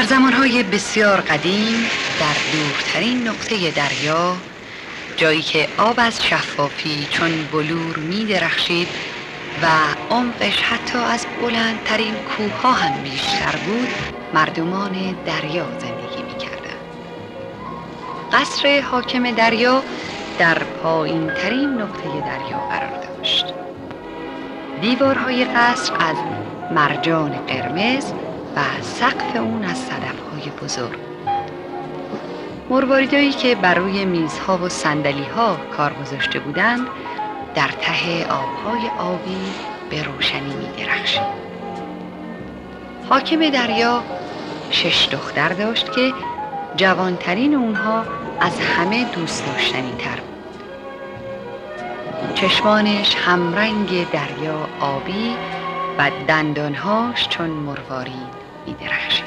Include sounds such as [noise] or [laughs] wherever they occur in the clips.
در زمانهای بسیار قدیم در دورترین نقطه دریا جایی که آب از شفافی چون بلور می درخشید و عمقش حتی از بلندترین کوه ها هم بیشتر بود مردمان دریا زندگی می کردن. قصر حاکم دریا در پایین ترین نقطه دریا قرار داشت دیوارهای قصر از مرجان قرمز و سقف اون از صدفهای بزرگ مرواریدایی که بر روی میزها و سندلی ها کار گذاشته بودند در ته آبهای آبی به روشنی می درخشید. حاکم دریا شش دختر داشت که جوانترین اونها از همه دوست داشتنی تر بود. چشمانش همرنگ دریا آبی و دندانهاش چون مروارید درخشید.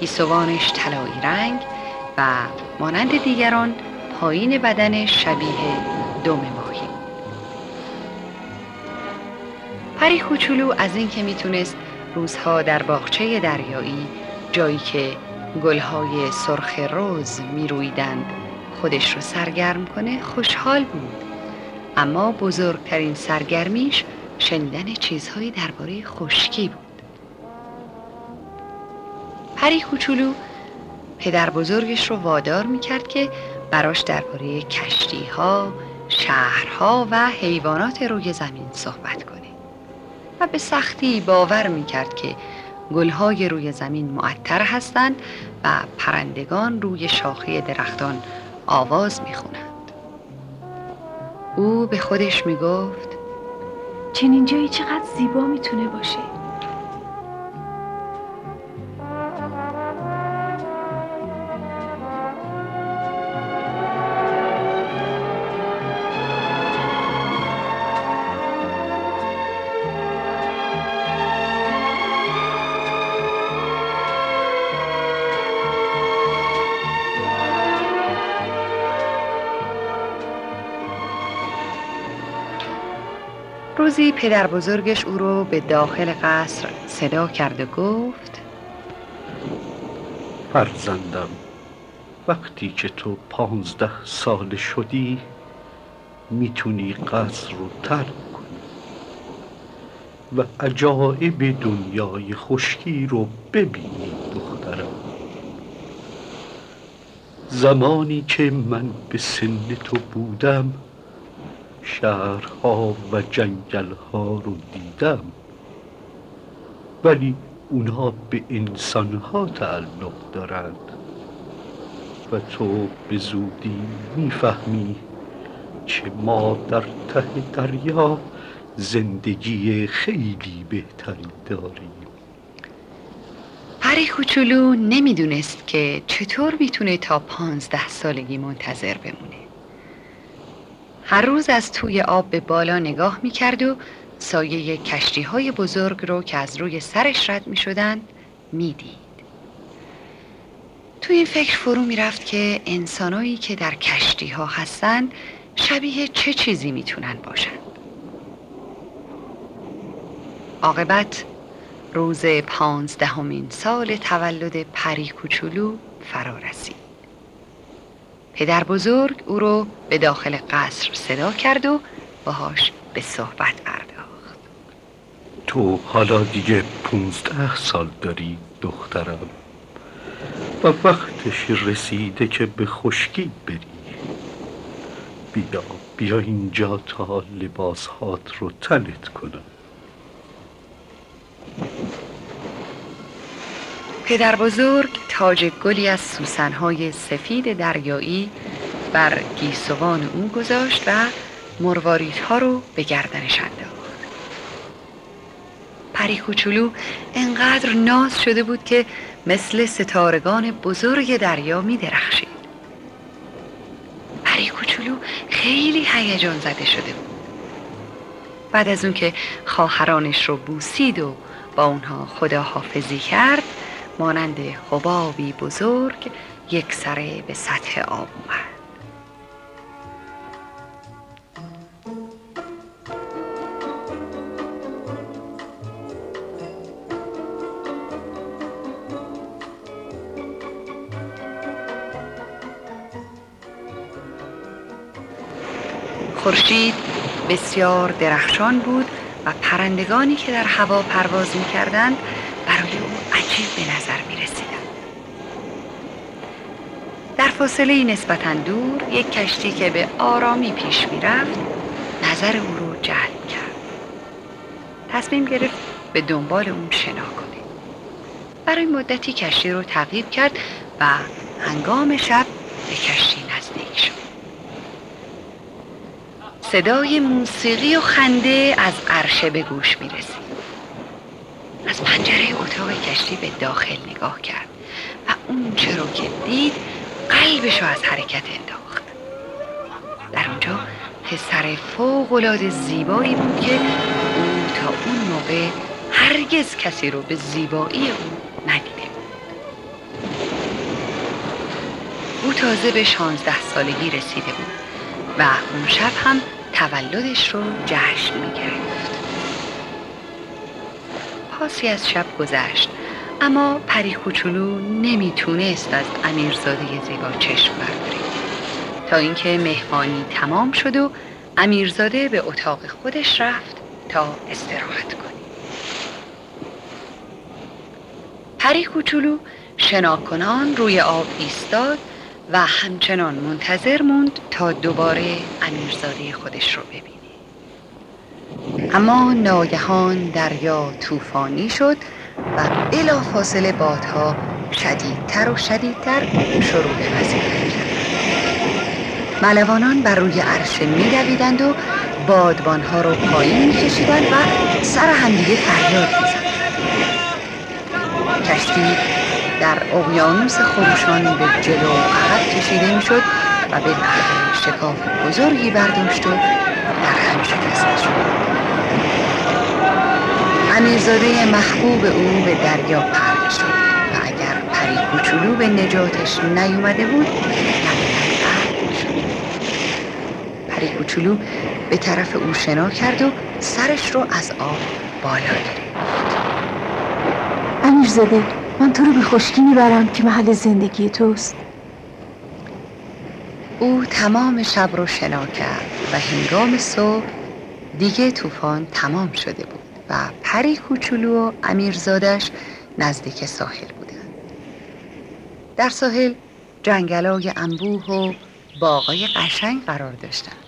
گیسوانش طلایی رنگ و مانند دیگران پایین بدن شبیه دم ماهی. پری کوچولو از اینکه می‌تونست روزها در باغچه دریایی جایی که گلهای سرخ روز میرویدند خودش رو سرگرم کنه خوشحال بود. اما بزرگترین سرگرمیش شنیدن چیزهایی درباره خشکی بود. پری کوچولو پدر بزرگش رو وادار می‌کرد که براش درباره کشتی ها، شهرها و حیوانات روی زمین صحبت کنه. و به سختی باور می‌کرد که گلهای روی زمین معطر هستند و پرندگان روی شاخه درختان آواز می‌خونند. او به خودش می‌گفت چنین جایی چقدر زیبا می‌تونه باشه. روزی پدر بزرگش او رو به داخل قصر صدا کرد و گفت فرزندم وقتی که تو پانزده سال شدی می‌تونی قصر رو ترک کنی و عجایب دنیای خشکی رو ببینی دخترم. زمانی که من به سن تو بودم شهرها و جنگلها رو دیدم. ولی اونها به انسانها تعلق دارند. و تو به زودی می‌فهمی که ما در ته دریا زندگی خیلی بهتری داریم. پری کوچولو نمی‌دونست که چطور می‌تونه تا پانزده سالگی منتظر بمونه. هر روز از توی آب به بالا نگاه می کرد و سایه کشتی های بزرگ رو که از روی سرش رد می شدن می دید. تو این فکر فرو می رفت که انسانایی که در کشتی ها هستن شبیه چه چیزی می تونن باشن. عاقبت روز پانزدهمین سال تولد پری کوچولو فرا رسید. پدر بزرگ او رو به داخل قصر صدا کرد و باهاش به صحبت پرداخت. تو حالا دیگه پونزده سال داری دخترم و وقتش رسیده که به خشکی بری. بیا بیا اینجا تا لباسهات رو تنت کنم. پدر بزرگ تاج گلی از سوسنهای سفید دریایی بر گیسوان او گذاشت و مرواریدها رو به گردنش انداخت. پری کوچولو انقدر ناز شده بود که مثل ستارگان بزرگ دریا می درخشید پری کوچولو خیلی هیجان زده شده بود. بعد از اون که خواهرانش رو بوسید و با اونها خداحافظی کرد مانند حبابی بزرگ یک سره به سطح آب اومد خورشید بسیار درخشان بود و پرندگانی که در هوا پرواز می کردند. فاصله نسبتا دور یک کشتی که به آرامی پیش می رفت نظر او رو جلب کرد. تصمیم گرفت به دنبال اون شنا کنه. برای مدتی کشتی رو تعقیب کرد و هنگام شب به کشتی نزدیک شد. صدای موسیقی و خنده از عرشه به گوش می رسید. از پنجره اتاق کشتی به داخل نگاه کرد و اون چرا که دید قلبش از حرکت انداخت. در اونجا پسر فوق زیبایی بود که او تا اون موقع هرگز کسی رو به زیبایی او ندیده بود. او تازه به شانزده سالگی رسیده بود و اون شب هم تولدش رو جشن می گرفت پاسی از شب گذشت. اما پری کوچولو نمی‌تونست از امیرزاده زیبا چشم بردارید. تا اینکه مهمانی تمام شد و امیرزاده به اتاق خودش رفت تا استراحت کنه. پری کوچولو شناکنان روی آب ایستاد و همچنان منتظر موند تا دوباره امیرزاده خودش رو ببینه. اما ناگهان دریا طوفانی شد و بلا فاصله بادها شدیدتر و شدیدتر شروع به وزیدن کرد ملوانان بر روی عرشه می دویدند و بادبانها رو پایین می کشیدند و سر همدیگه فریاد می کشتی در اقیانوس خروشان به جلو و عقب کشیده می شد و به شکاف بزرگی برداشت و در هم شکسته شد امیرزاده محبوب او به دریا پرد شد و اگر پری کوچولو به نجاتش نیومده بود پری کوچولو به طرف او شنا کرد و سرش رو از آب بالا گرفت. امیرزاده من تو رو به خشکی می‌برم که محل زندگی توست. او تمام شب رو شنا کرد و هنگام صبح دیگه طوفان تمام شده بود. و پری کوچولو و امیرزادش نزدیک ساحل بودند. در ساحل جنگلای انبوه و باغای قشنگ قرار داشتند.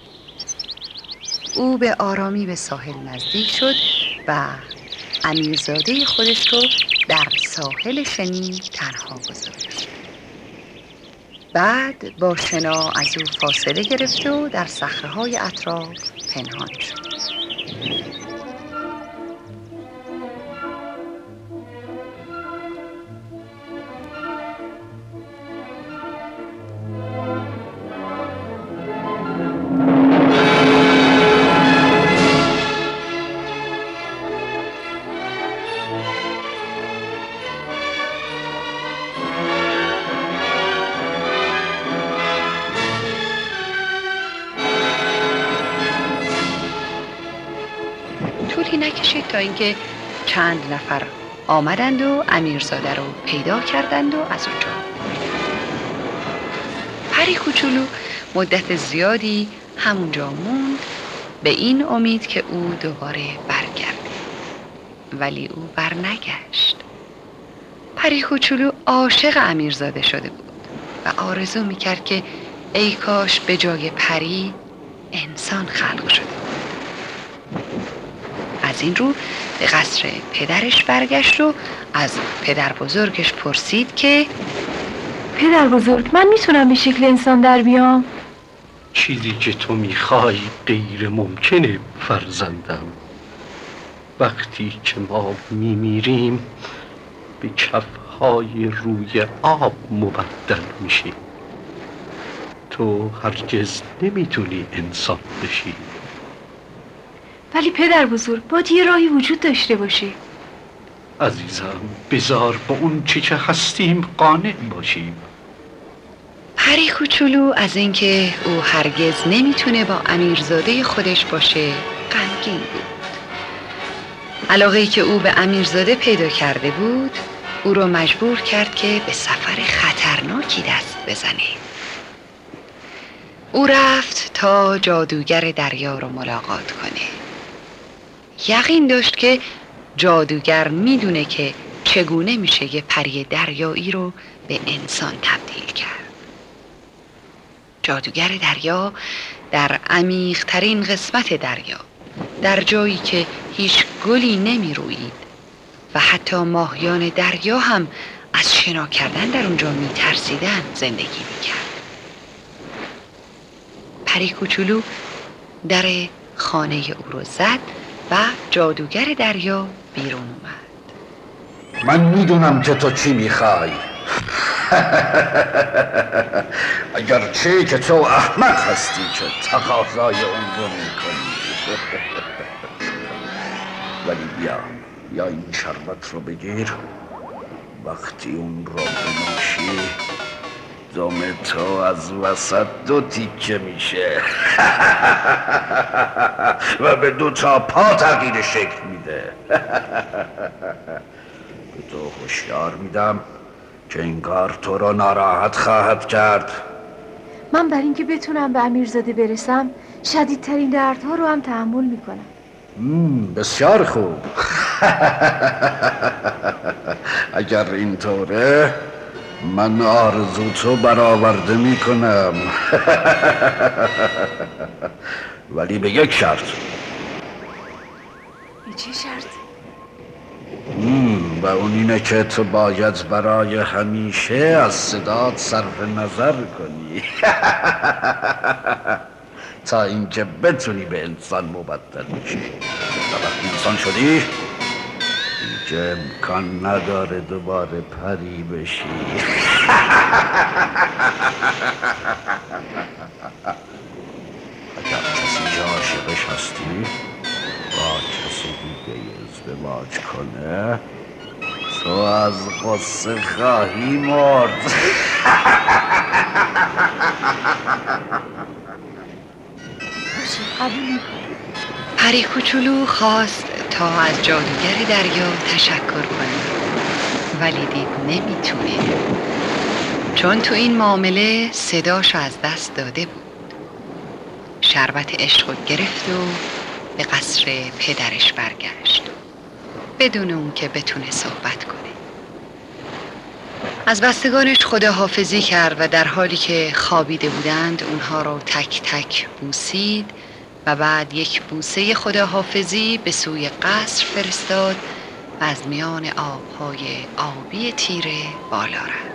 او به آرامی به ساحل نزدیک شد و امیرزاده خودش رو در ساحل شنی تنها گذاشت. بعد با شنا از او فاصله گرفت و در صخره اطراف پنهان شد. اینکه چند نفر آمدند و امیرزاده رو پیدا کردند و از اونجا. پری کوچولو مدت زیادی همونجا موند به این امید که او دوباره برگرده ولی او برنگشت. پری کوچولو عاشق امیرزاده شده بود و آرزو می‌کرد که ای کاش به جای پری انسان خلق شده. از این رو به قصر پدرش برگشت و از پدر بزرگش پرسید که پدر بزرگ من می‌تونم به شکل انسان در بیام؟ چیزی که تو می‌خوای غیر ممکنه فرزندم. وقتی که ما میمیریم به کفهای روی آب مبدل میشیم تو هرگز نمی‌تونی انسان بشی. ولی پدر بزرگ باید یه راهی وجود داشته باشه. عزیزم بزار با اون چی که هستیم قانع باشیم. پری کوچولو از اینکه او هرگز نمی‌تونه با امیرزاده خودش باشه غمگین بود. علاقه ای که او به امیرزاده پیدا کرده بود او رو مجبور کرد که به سفر خطرناکی دست بزنه. او رفت تا جادوگر دریا رو ملاقات کنه. یقین داشت که جادوگر می‌دونه که چگونه میشه یه پری دریایی رو به انسان تبدیل کرد. جادوگر دریا در عمیقترین قسمت دریا در جایی که هیچ گلی نمی روید و حتی ماهیان دریا هم از شنا کردن در اونجا می ترسیدن زندگی می کرد پری کوچولو در خانه او رو زد و جادوگر دریا بیرون اومد. من می‌دونم که تو چی می‌خوای. [laughs] چه که تو احمق هستی که تقاضای اون رو می‌کنی. [laughs] ولی بیا یا این شربت رو بگیر. وقتی اون رو بنوشی دم تو از وسط دو تیکه میشه. [laughs] و به دو تا پا تغییر شکل میده. [laughs] به تو هوشیار میدم که این کار تو رو ناراحت خواهد کرد. من بر اینکه بتونم به امیرزاده برسم شدیدترین دردها رو هم تحمل می‌کنم. بسیار خوب. [laughs] اگر اینطوره من آرزو تو برآورده می‌کنم. [laughs] ولی به یک شرط. به چه شرط؟ و اون اینه که تو باید برای همیشه از صدات صرف نظر کنی. [laughs] تا اینکه بتونی به انسان مبدل میشی و وقتی انسان شدی دیگه امکان نداره دوباره پری بشی. اگر کسی که عاشقش هستی با کسی دیگه ازدواج کنه تو از قصه خواهی مرد. پری کوچولو خواست. از جادوگر دریا تشکر کنه ولی دید نمی‌تونه. چون تو این معامله صداشو از دست داده بود. شربت عشق گرفت و به قصر پدرش برگشت. بدون اون که بتونه صحبت کنه. از بستگانش خداحافظی کرد و در حالی که خوابیده بودند اونها رو تک تک بوسید و بعد یک بوسه خداحافظی به سوی قصر فرستاد و از میان آبهای آبی تیره بالا رفت.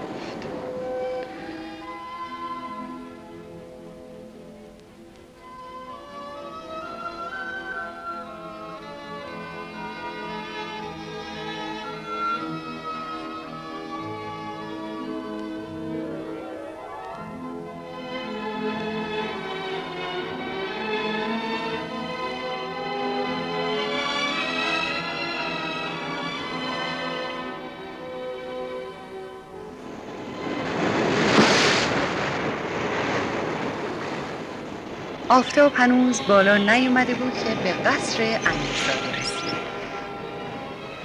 آفتاب هنوز بالا نیومده بود که به قصر امیرزاده رسید.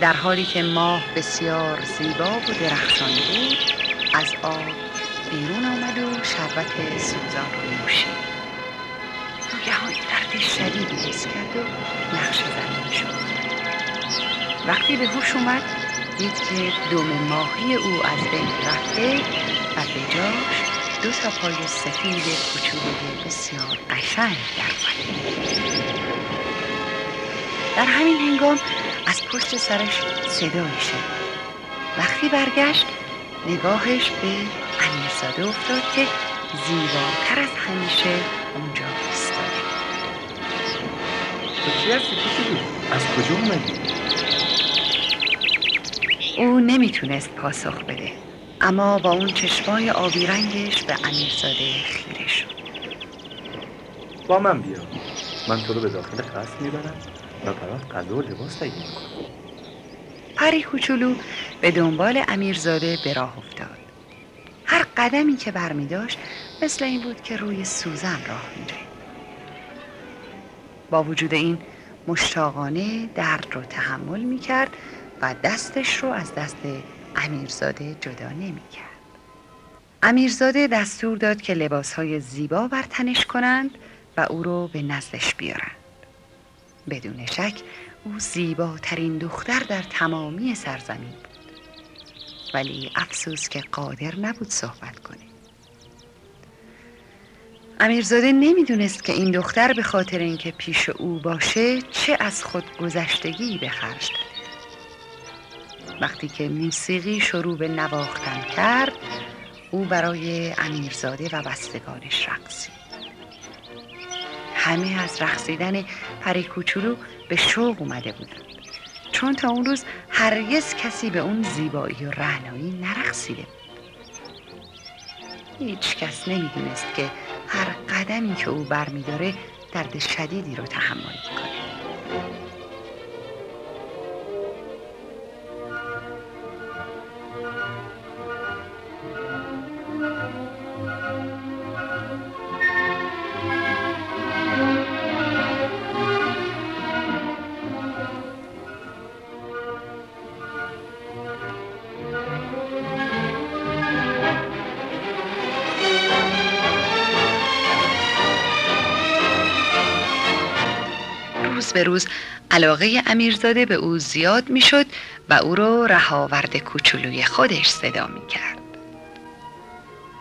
در حالی که ماه بسیار زیبا و درخشان بود از آب بیرون آمد و شربت سوزان رو نوشید. ناگهان درد شدیدی حس کرد و نقش زمین شد. وقتی به هوش اومد دید که دم ماهی او از بین رفته و به جاش دو تا پای سفید کوچولوی بسیار قشنگ در در همین هنگام از پشت سرش صدایی شد وقتی برگشت نگاهش به امیرزاده افتاد که زیباتر از همیشه اونجا ایستاده. از کجا اومدی؟ او نمی‌تونست پاسخ بده. اما با اون چشمای آبی رنگش به امیرزاده خیره شد. با من بیا. من تو رو به داخل قصد می‌برم و برات غذا و لباس تهیه می‌کنم. پری کوچولو به دنبال امیرزاده به راه افتاد. هر قدمی که برمی داشت مثل این بود که روی سوزن راه میره با وجود این مشتاقانه درد رو تحمل می‌کرد و دستش رو از دست امیرزاده جدا نمی کرد. امیرزاده دستور داد که لباسهای زیبا بر تنش کنند و او رو به نزدش بیارند. بدون شک او زیباترین دختر در تمامی سرزمین بود. ولی افسوس که قادر نبود صحبت کنه. امیرزاده نمی‌دونست که این دختر به خاطر اینکه پیش او باشه چه از خود گذشتگی به خرج وقتی که موسیقی شروع به نواختن کرد او برای امیرزاده و بستگانش رقصید. همه از رقصیدن پری کوچولو به شوق اومده بودند. چون تا اون روز هرگز کسی به اون زیبایی و رهنایی نرقصیده هیچ کس نمی‌دونست که هر قدمی که او برمیداره درد شدیدی رو تحمل می‌کنه. به روز علاقه امیرزاده به او زیاد می‌شد و او رو رهاورد کوچولوی خودش صدا می کرد.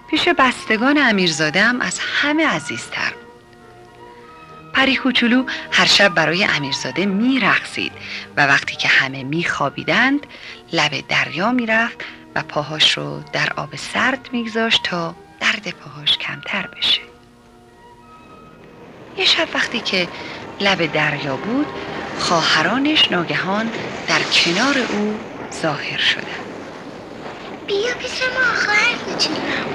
پیش بستگان امیرزاده هم از همه عزیزتر بود. پری کوچولو هر شب برای امیرزاده میرقصید و وقتی که همه میخوابیدند لب دریا می‌رفت و پاهاش رو در آب سرد میگذاشت تا درد پاهاش کمتر بشه یه شب وقتی که لب دریا بود خواهرانش ناگهان در کنار او ظاهر شدند بیا پیش ما خواهر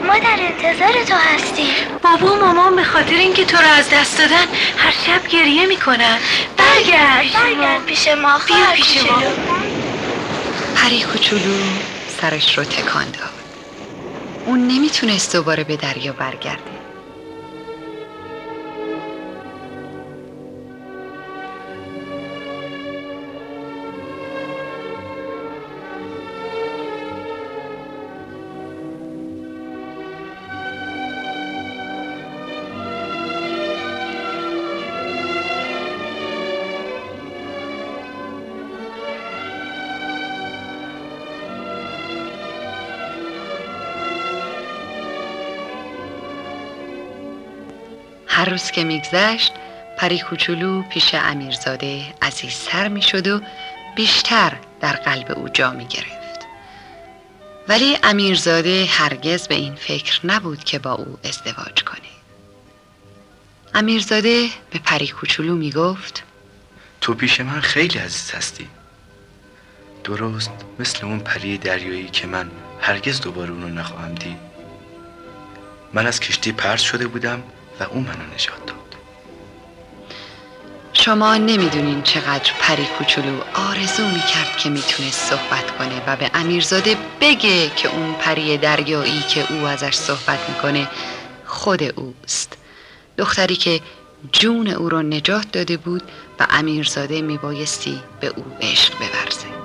ما در انتظار تو هستیم. بابا و مامان به خاطر اینکه تو رو از دست دادن هر شب گریه می‌کنن. برگرد برگرد پیش ما. بیا پیش ما. پری کوچولو سرش رو تکان داد. اون نمی‌تونست دوباره به دریا برگرده. هر روز که میگذشت پری کوچولو پیش امیرزاده عزیزتر می‌شد و بیشتر در قلب او جا می گرفت. ولی امیرزاده هرگز به این فکر نبود که با او ازدواج کنه. امیرزاده به پری کوچولو می گفت تو پیش من خیلی عزیز هستی درست مثل اون پری دریایی که من هرگز دوباره اونو نخواهم دید من از کشتی پرت شده بودم و اون منو نجات داد. شما نمی‌دونین چقدر پری کوچولو آرزو می‌کرد که می‌تونست صحبت کنه و به امیرزاده بگه که اون پری دریایی که او ازش صحبت می‌کنه خود اوست. دختری که جون او رو نجات داده بود و امیرزاده میبایستی به او عشق بورزه.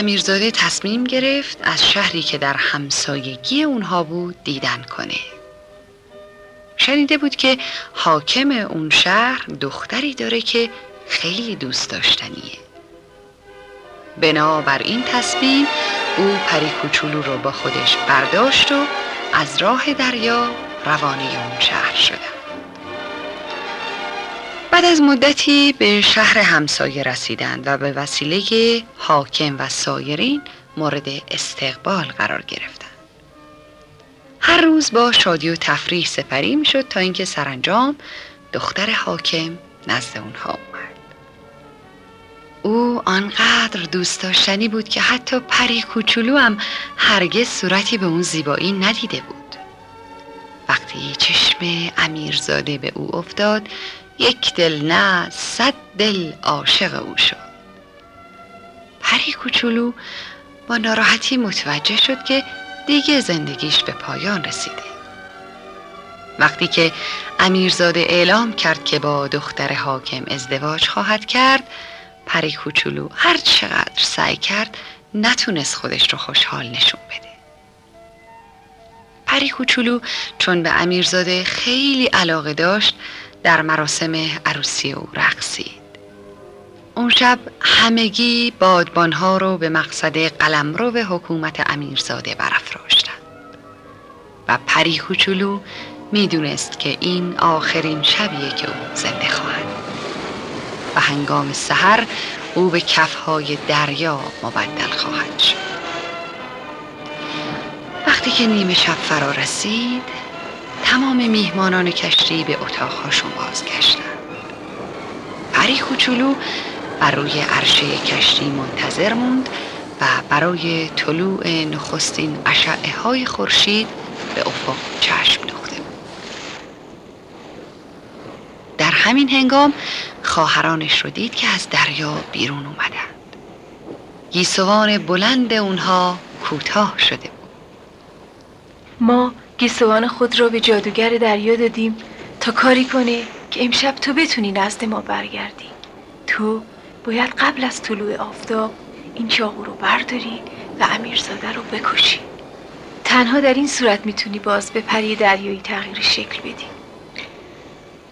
امیرزاده تصمیم گرفت از شهری که در همسایگی اونها بود دیدن کنه. شنیده بود که حاکم اون شهر دختری داره که خیلی دوست داشتنیه. بنابر این تصمیم او پری کوچولو رو با خودش برداشت و از راه دریا روانه اون شهر شدن. بعد از مدتی به شهر همسایه رسیدند و به وسیله حاکم و سایرین مورد استقبال قرار گرفتند. هر روز با شادی و تفریح سپری می شد تا اینکه سرانجام دختر حاکم نزد اونها اومد. او آنقدر دوست داشتنی بود که حتی پری کوچولو هم هرگز صورتی به اون زیبایی ندیده بود. وقتی چشم امیرزاده به او افتاد یک دل نه صد دل عاشق او شد. پری کوچولو با ناراحتی متوجه شد که دیگه زندگیش به پایان رسیده. وقتی که امیرزاده اعلام کرد که با دختر حاکم ازدواج خواهد کرد پری کوچولو هر چقدر سعی کرد نتونست خودش رو خوشحال نشون بده. پری کوچولو چون به امیرزاده خیلی علاقه داشت در مراسم عروسی او رقصید. اون شب همگی بادبانها رو به مقصد قلمرو حکومت امیرزاده برافراشتند. و پری کوچولو می‌دونست که این آخرین شبیه که او زنده خواهد. و هنگام سحر او به کفهای دریا مبدل خواهد شد. وقتی که نیمه شب فرا رسید تمام میهمانان کشتی به اتاقهاشون بازگشتند. پری کوچولو بر روی عرشه کشتی منتظر موند و برای طلوع نخستین اشعه های خورشید به افق چشم دوخته در همین هنگام خواهرانش رو دید که از دریا بیرون اومدند. گیسوان بلند اونها کوتاه شده بود. ما گیسوان خود را به جادوگر دریا دادیم تا کاری کنه که امشب تو بتونی نزد ما برگردی. تو باید قبل از طلوع آفتاب این چاقو رو برداری و امیرزاده رو بکشی. تنها در این صورت می‌تونی باز به پری دریایی تغییر شکل بدی.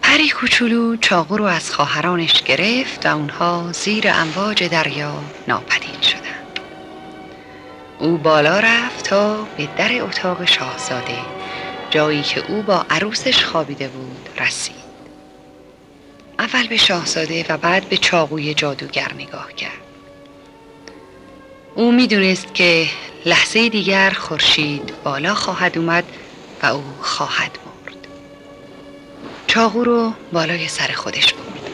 پری کوچولو چاقو رو از خواهرانش گرفت و اونها زیر امواج دریا ناپدید شدند. او بالا رفت تا به در اتاق شاهزاده جایی که او با عروسش خوابیده بود رسید. اول به شاهزاده و بعد به چاقوی جادوگر نگاه کرد. او می‌دونست که لحظه دیگر خورشید بالا خواهد اومد و او خواهد مرد. چاقو رو بالای سر خودش برد.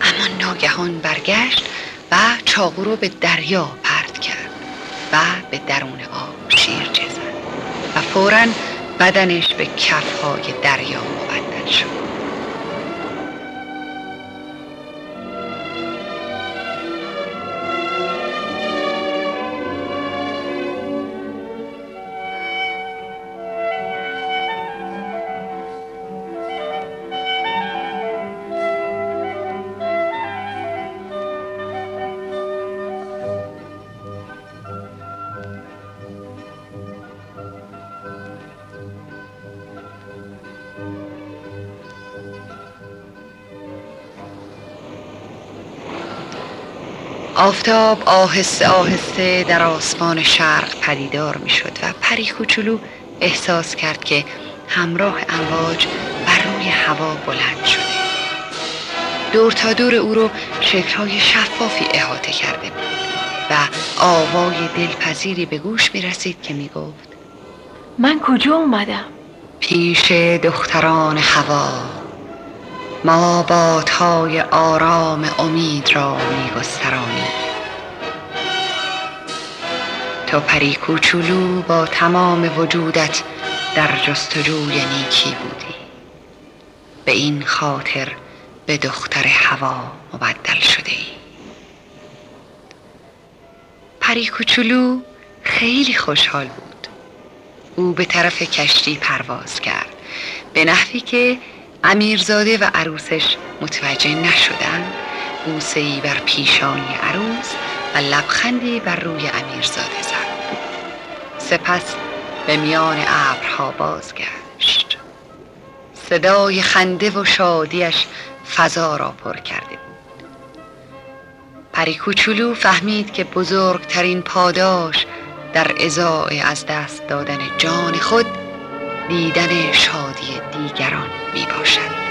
اما ناگهان برگشت و چاقو رو به دریا پرت کرد و به درون آب شیر زد و فورا بدنش به کفهای دریا مبدل شد. آفتاب آهسته آهسته در آسمان شرق پدیدار می شد و پری کوچولو احساس کرد که همراه امواج بر روی هوا بلند شده دور تا دور او رو شکلهای شفافی احاطه کرده بود و آوای دلپذیری به گوش می رسید که می گفت من کجا اومدم؟ پیش دختران هوا ما بادهای آرام امید را میگسترانی تو پری کوچولو با تمام وجودت در جستجوی نیکی بودی. به این خاطر به دختر هوا مبدل شده ای پری کوچولو خیلی خوشحال بود. او به طرف کشتی پرواز کرد. به نحوی که امیرزاده و عروسش متوجه نشدن. بوسه بر پیشانی عروس و لبخندی بر روی امیرزاده زد. سپس به میان ابرها بازگشت. صدای خنده و شادیش فضا را پر کرده بود. پری کوچولو فهمید که بزرگترین پاداش در ازای از دست دادن جان خود دیدن شادی دیگران می باشد